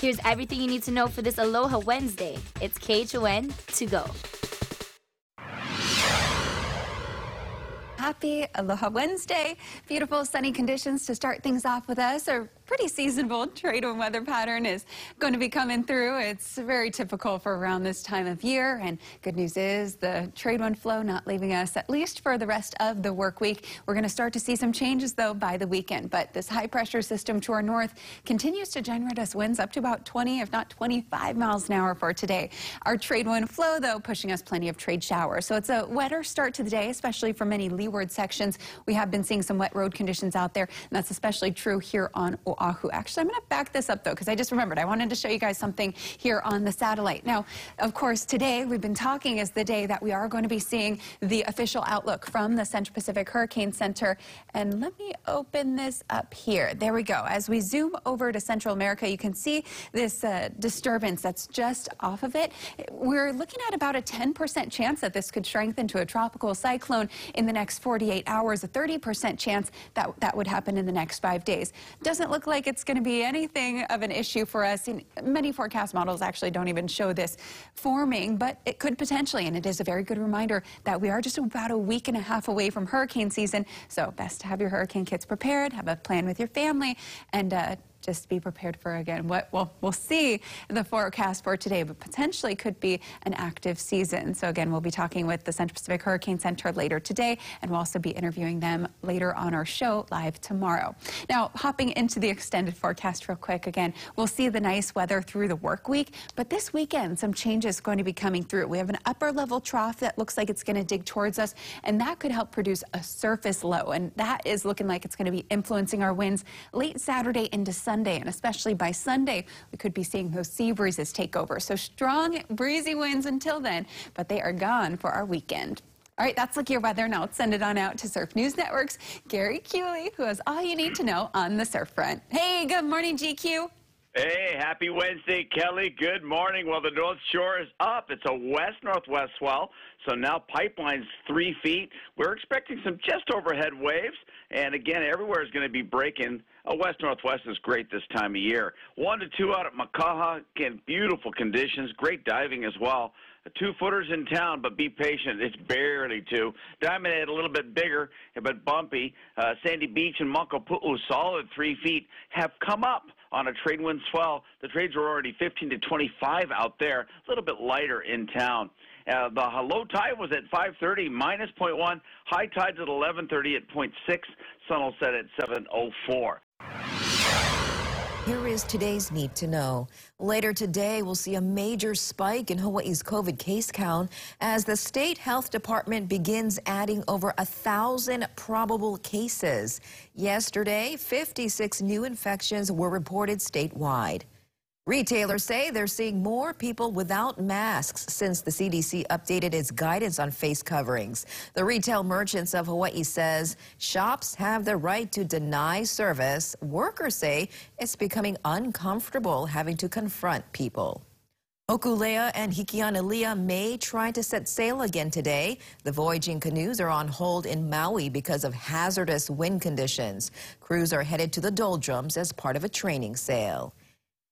Here's everything you need to know for this Aloha Wednesday. It's KHON to go. Happy Aloha Wednesday. Beautiful sunny conditions to start things off with us. Our pretty seasonable trade wind weather pattern is going to be coming through. It's very typical for around this time of year. And good news is the trade wind flow not leaving us at least for the rest of the work week. We're going to start to see some changes though by the weekend. But this high pressure system to our north continues to generate us winds up to about 20, if not 25 miles an hour for today. Our trade wind flow though pushing us plenty of trade showers. So it's a wetter start to the day, especially for many leeward sections. We have been seeing some wet road conditions out there, and that's especially true here on Oahu. Actually, I'm going to back this up, though, because I just remembered. I wanted to show you guys something here on the satellite. Now, of course, today we've been talking is the day that we are going to be seeing the official outlook from the Central Pacific Hurricane Center. And let me open this up here. There we go. As we zoom over to Central America, you can see this uh, disturbance that's just off of it. We're looking at about a 10% chance that this could strengthen to a tropical cyclone in the next 48 hours, a 30% chance that that would happen in the next five days. Doesn't look like it's going to be anything of an issue for us. And many forecast models actually don't even show this forming, but it could potentially, and it is a very good reminder that we are just about a week and a half away from hurricane season. So best to have your hurricane kits prepared, have a plan with your family, and uh, just be prepared for again what we'll, we'll see the forecast for today, but potentially could be an active season. So again, we'll be talking with the Central Pacific Hurricane Center later today, and we'll also be interviewing them later on our show live tomorrow. Now, hopping into the extended forecast real quick, again, we'll see the nice weather through the work week, but this weekend, some changes going to be coming through. We have an upper level trough that looks like it's going to dig towards us, and that could help produce a surface low, and that is looking like it's going to be influencing our winds late Saturday into Sunday Sunday, and especially by Sunday, we could be seeing those sea breezes take over. So strong, breezy winds until then, but they are gone for our weekend. All right, that's Look Your Weather. Now let's send it on out to Surf News Network's Gary Kewley, who has all you need to know on the surf front. Hey, good morning, GQ. Hey, happy Wednesday, Kelly. Good morning. Well, the North Shore is up. It's a west northwest swell, so now pipeline's three feet. We're expecting some just overhead waves, and again, everywhere is going to be breaking uh, west northwest is great this time of year. One to two out at Makaha. Again, beautiful conditions, great diving as well. Two footers in town, but be patient. It's barely two. Diamond Head a little bit bigger, but bumpy. Uh, Sandy Beach and Makapu'u, solid three feet, have come up on a trade wind swell. The trades are already 15 to 25 out there, a little bit lighter in town. Uh, the low tide was at 5:30, minus 0.1. High tide's at 11:30 at 0.6. Sun will set at 7:04. Here is today's Need to Know. Later today, we'll see a major spike in Hawaii's COVID case count as the state health department begins adding over a thousand probable cases. Yesterday, 56 new infections were reported statewide. Retailers say they're seeing more people without masks since the CDC updated its guidance on face coverings. The Retail Merchants of Hawaii says shops have the right to deny service. Workers say it's becoming uncomfortable having to confront people. Hokule'a and Hikianalia may try to set sail again today. The voyaging canoes are on hold in Maui because of hazardous wind conditions. Crews are headed to the doldrums as part of a training sail.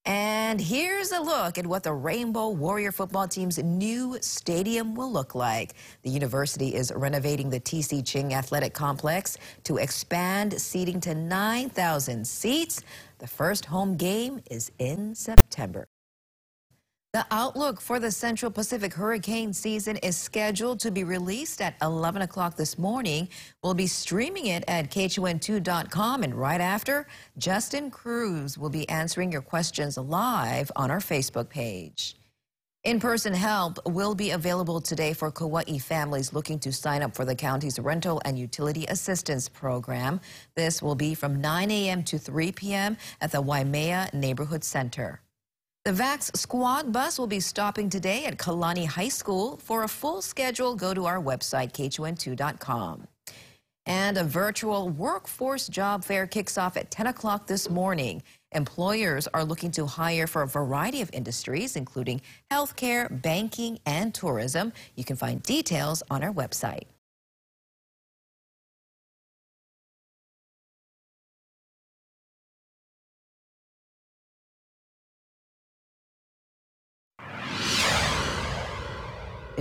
And here's a look at what the Rainbow Warrior football team's new stadium will look like. The university is renovating the TC Ching Athletic Complex to expand seating to 9,000 seats. The first home game is in September. The outlook for the Central Pacific hurricane season is scheduled to be released at 11 o'clock this morning. We'll be streaming it at KHON2.com, and right after, Justin Cruz will be answering your questions live on our Facebook page. In-person help will be available today for Kauai families looking to sign up for the county's rental and utility assistance program. This will be from 9 a.m. to 3 p.m. at the Waimea Neighborhood Center. The VAX squad bus will be stopping today at Kalani High School. For a full schedule, go to our website, khon2.com. And a virtual workforce job fair kicks off at 10 o'clock this morning. Employers are looking to hire for a variety of industries, including healthcare, banking, and tourism. You can find details on our website.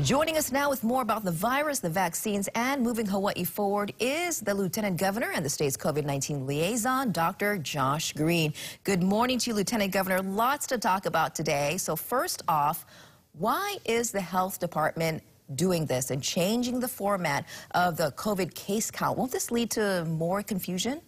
Joining us now with more about the virus, the vaccines, and moving Hawaii forward is the Lieutenant Governor and the state's COVID-19 liaison, Dr. Josh Green. Good morning to you, Lieutenant Governor. Lots to talk about today. So first off, why is the health department doing this and changing the format of the COVID case count? Won't this lead to more confusion?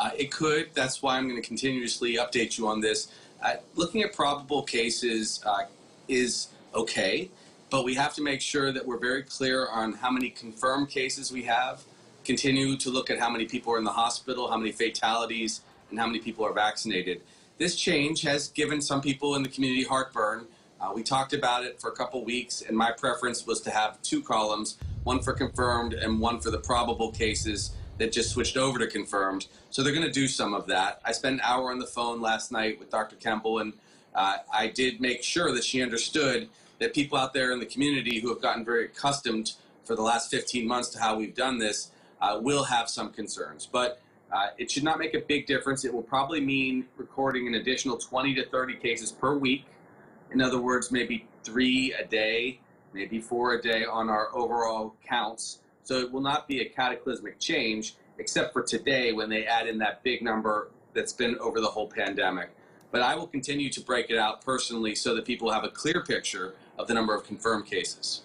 Uh, it could. That's why I'm going to continuously update you on this. Uh, looking at probable cases uh, is okay but we have to make sure that we're very clear on how many confirmed cases we have, continue to look at how many people are in the hospital, how many fatalities, and how many people are vaccinated. This change has given some people in the community heartburn. Uh, we talked about it for a couple weeks, and my preference was to have two columns one for confirmed and one for the probable cases that just switched over to confirmed. So they're going to do some of that. I spent an hour on the phone last night with Dr. Kemble, and uh, I did make sure that she understood that people out there in the community who have gotten very accustomed for the last 15 months to how we've done this uh, will have some concerns. But uh, it should not make a big difference. It will probably mean recording an additional 20 to 30 cases per week. In other words, maybe three a day, maybe four a day on our overall counts. So it will not be a cataclysmic change, except for today when they add in that big number that's been over the whole pandemic. But I will continue to break it out personally so that people have a clear picture of the number of confirmed cases.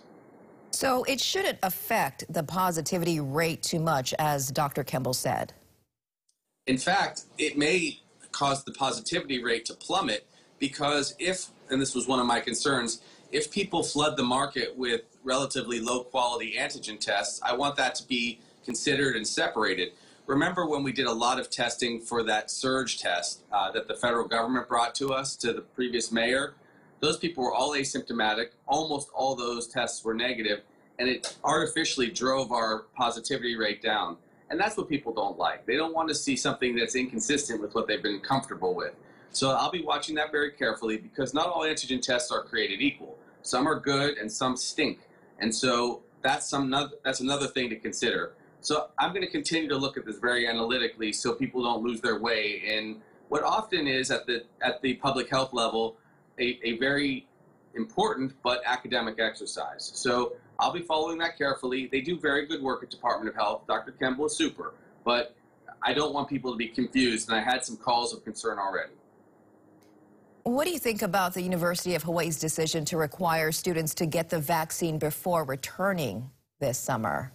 So it shouldn't affect the positivity rate too much, as Dr. Kemble said. In fact, it may cause the positivity rate to plummet because if, and this was one of my concerns, if people flood the market with relatively low quality antigen tests, I want that to be considered and separated. Remember when we did a lot of testing for that surge test uh, that the federal government brought to us, to the previous mayor? Those people were all asymptomatic. Almost all those tests were negative, and it artificially drove our positivity rate down. And that's what people don't like. They don't want to see something that's inconsistent with what they've been comfortable with. So I'll be watching that very carefully because not all antigen tests are created equal. Some are good and some stink. And so that's some that's another thing to consider. So I'm going to continue to look at this very analytically so people don't lose their way in what often is at the at the public health level a, a very important but academic exercise. So I'll be following that carefully. They do very good work at Department of Health. Dr. Kemble is super, but I don't want people to be confused, and I had some calls of concern already. What do you think about the University of Hawaii's decision to require students to get the vaccine before returning this summer?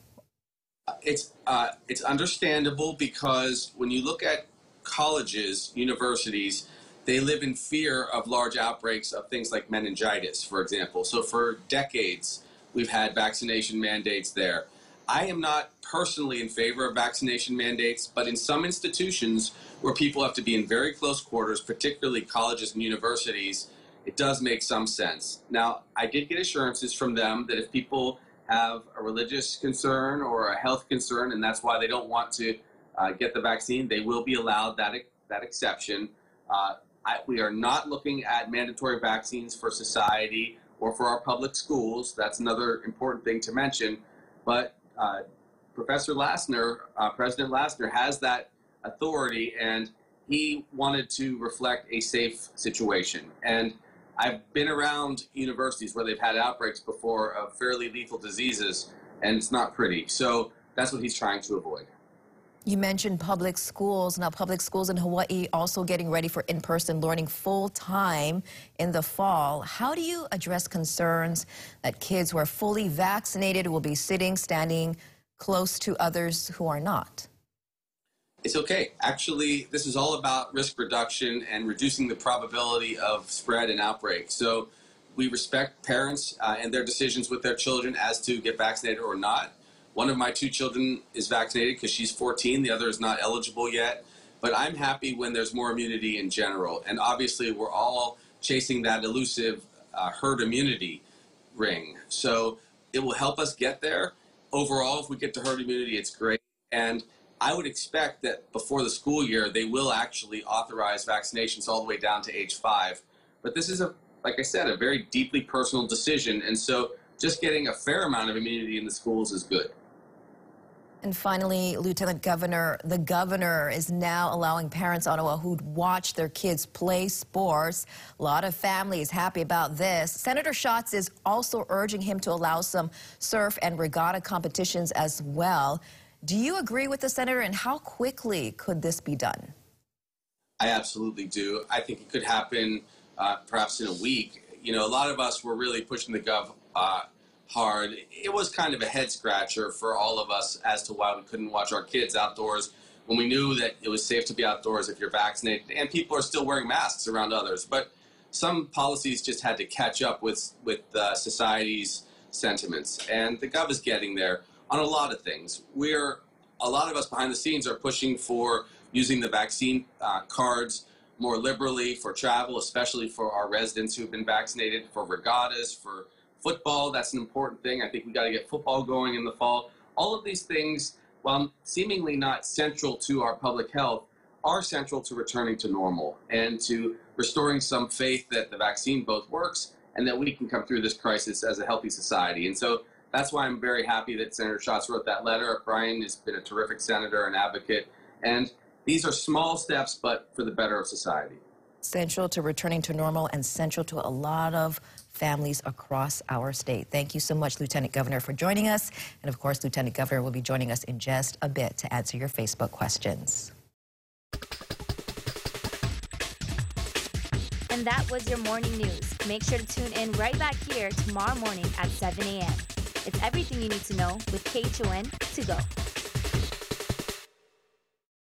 It's uh, it's understandable because when you look at colleges, universities, they live in fear of large outbreaks of things like meningitis, for example. So for decades, we've had vaccination mandates there. I am not personally in favor of vaccination mandates, but in some institutions where people have to be in very close quarters, particularly colleges and universities, it does make some sense. Now, I did get assurances from them that if people have a religious concern or a health concern, and that's why they don't want to uh, get the vaccine, they will be allowed that, that exception. Uh, I, we are not looking at mandatory vaccines for society or for our public schools. That's another important thing to mention. But uh, Professor Lassner, uh, President Lassner, has that authority, and he wanted to reflect a safe situation. And I've been around universities where they've had outbreaks before of fairly lethal diseases, and it's not pretty. So that's what he's trying to avoid. You mentioned public schools. Now, public schools in Hawaii also getting ready for in-person learning full-time in the fall. How do you address concerns that kids who are fully vaccinated will be sitting, standing close to others who are not? It's okay. Actually, this is all about risk reduction and reducing the probability of spread and outbreak. So we respect parents uh, and their decisions with their children as to get vaccinated or not. One of my two children is vaccinated because she's 14. The other is not eligible yet. But I'm happy when there's more immunity in general. And obviously, we're all chasing that elusive uh, herd immunity ring. So it will help us get there. Overall, if we get to herd immunity, it's great. And I would expect that before the school year, they will actually authorize vaccinations all the way down to age five. But this is a, like I said, a very deeply personal decision. And so just getting a fair amount of immunity in the schools is good. And finally, Lieutenant Governor, the governor is now allowing parents on Oahu to watch their kids play sports. A lot of families happy about this. Senator Schatz is also urging him to allow some surf and regatta competitions as well. Do you agree with the senator, and how quickly could this be done? I absolutely do. I think it could happen uh, perhaps in a week. You know, a lot of us were really pushing the gov uh, hard. It was kind of a head scratcher for all of us as to why we couldn't watch our kids outdoors when we knew that it was safe to be outdoors if you're vaccinated, and people are still wearing masks around others. But some policies just had to catch up with with uh, society's sentiments, and the gov is getting there on a lot of things. We're a lot of us behind the scenes are pushing for using the vaccine uh, cards more liberally for travel, especially for our residents who've been vaccinated, for regattas, for football. That's an important thing. I think we got to get football going in the fall. All of these things, while seemingly not central to our public health, are central to returning to normal and to restoring some faith that the vaccine both works and that we can come through this crisis as a healthy society. And so that's why I'm very happy that Senator Schatz wrote that letter. Brian has been a terrific senator and advocate. And these are small steps, but for the better of society. Central to returning to normal and central to a lot of families across our state. Thank you so much, Lieutenant Governor, for joining us. And of course, Lieutenant Governor will be joining us in just a bit to answer your Facebook questions. And that was your morning news. Make sure to tune in right back here tomorrow morning at 7 a.m. It's everything you need to know with KHON to go.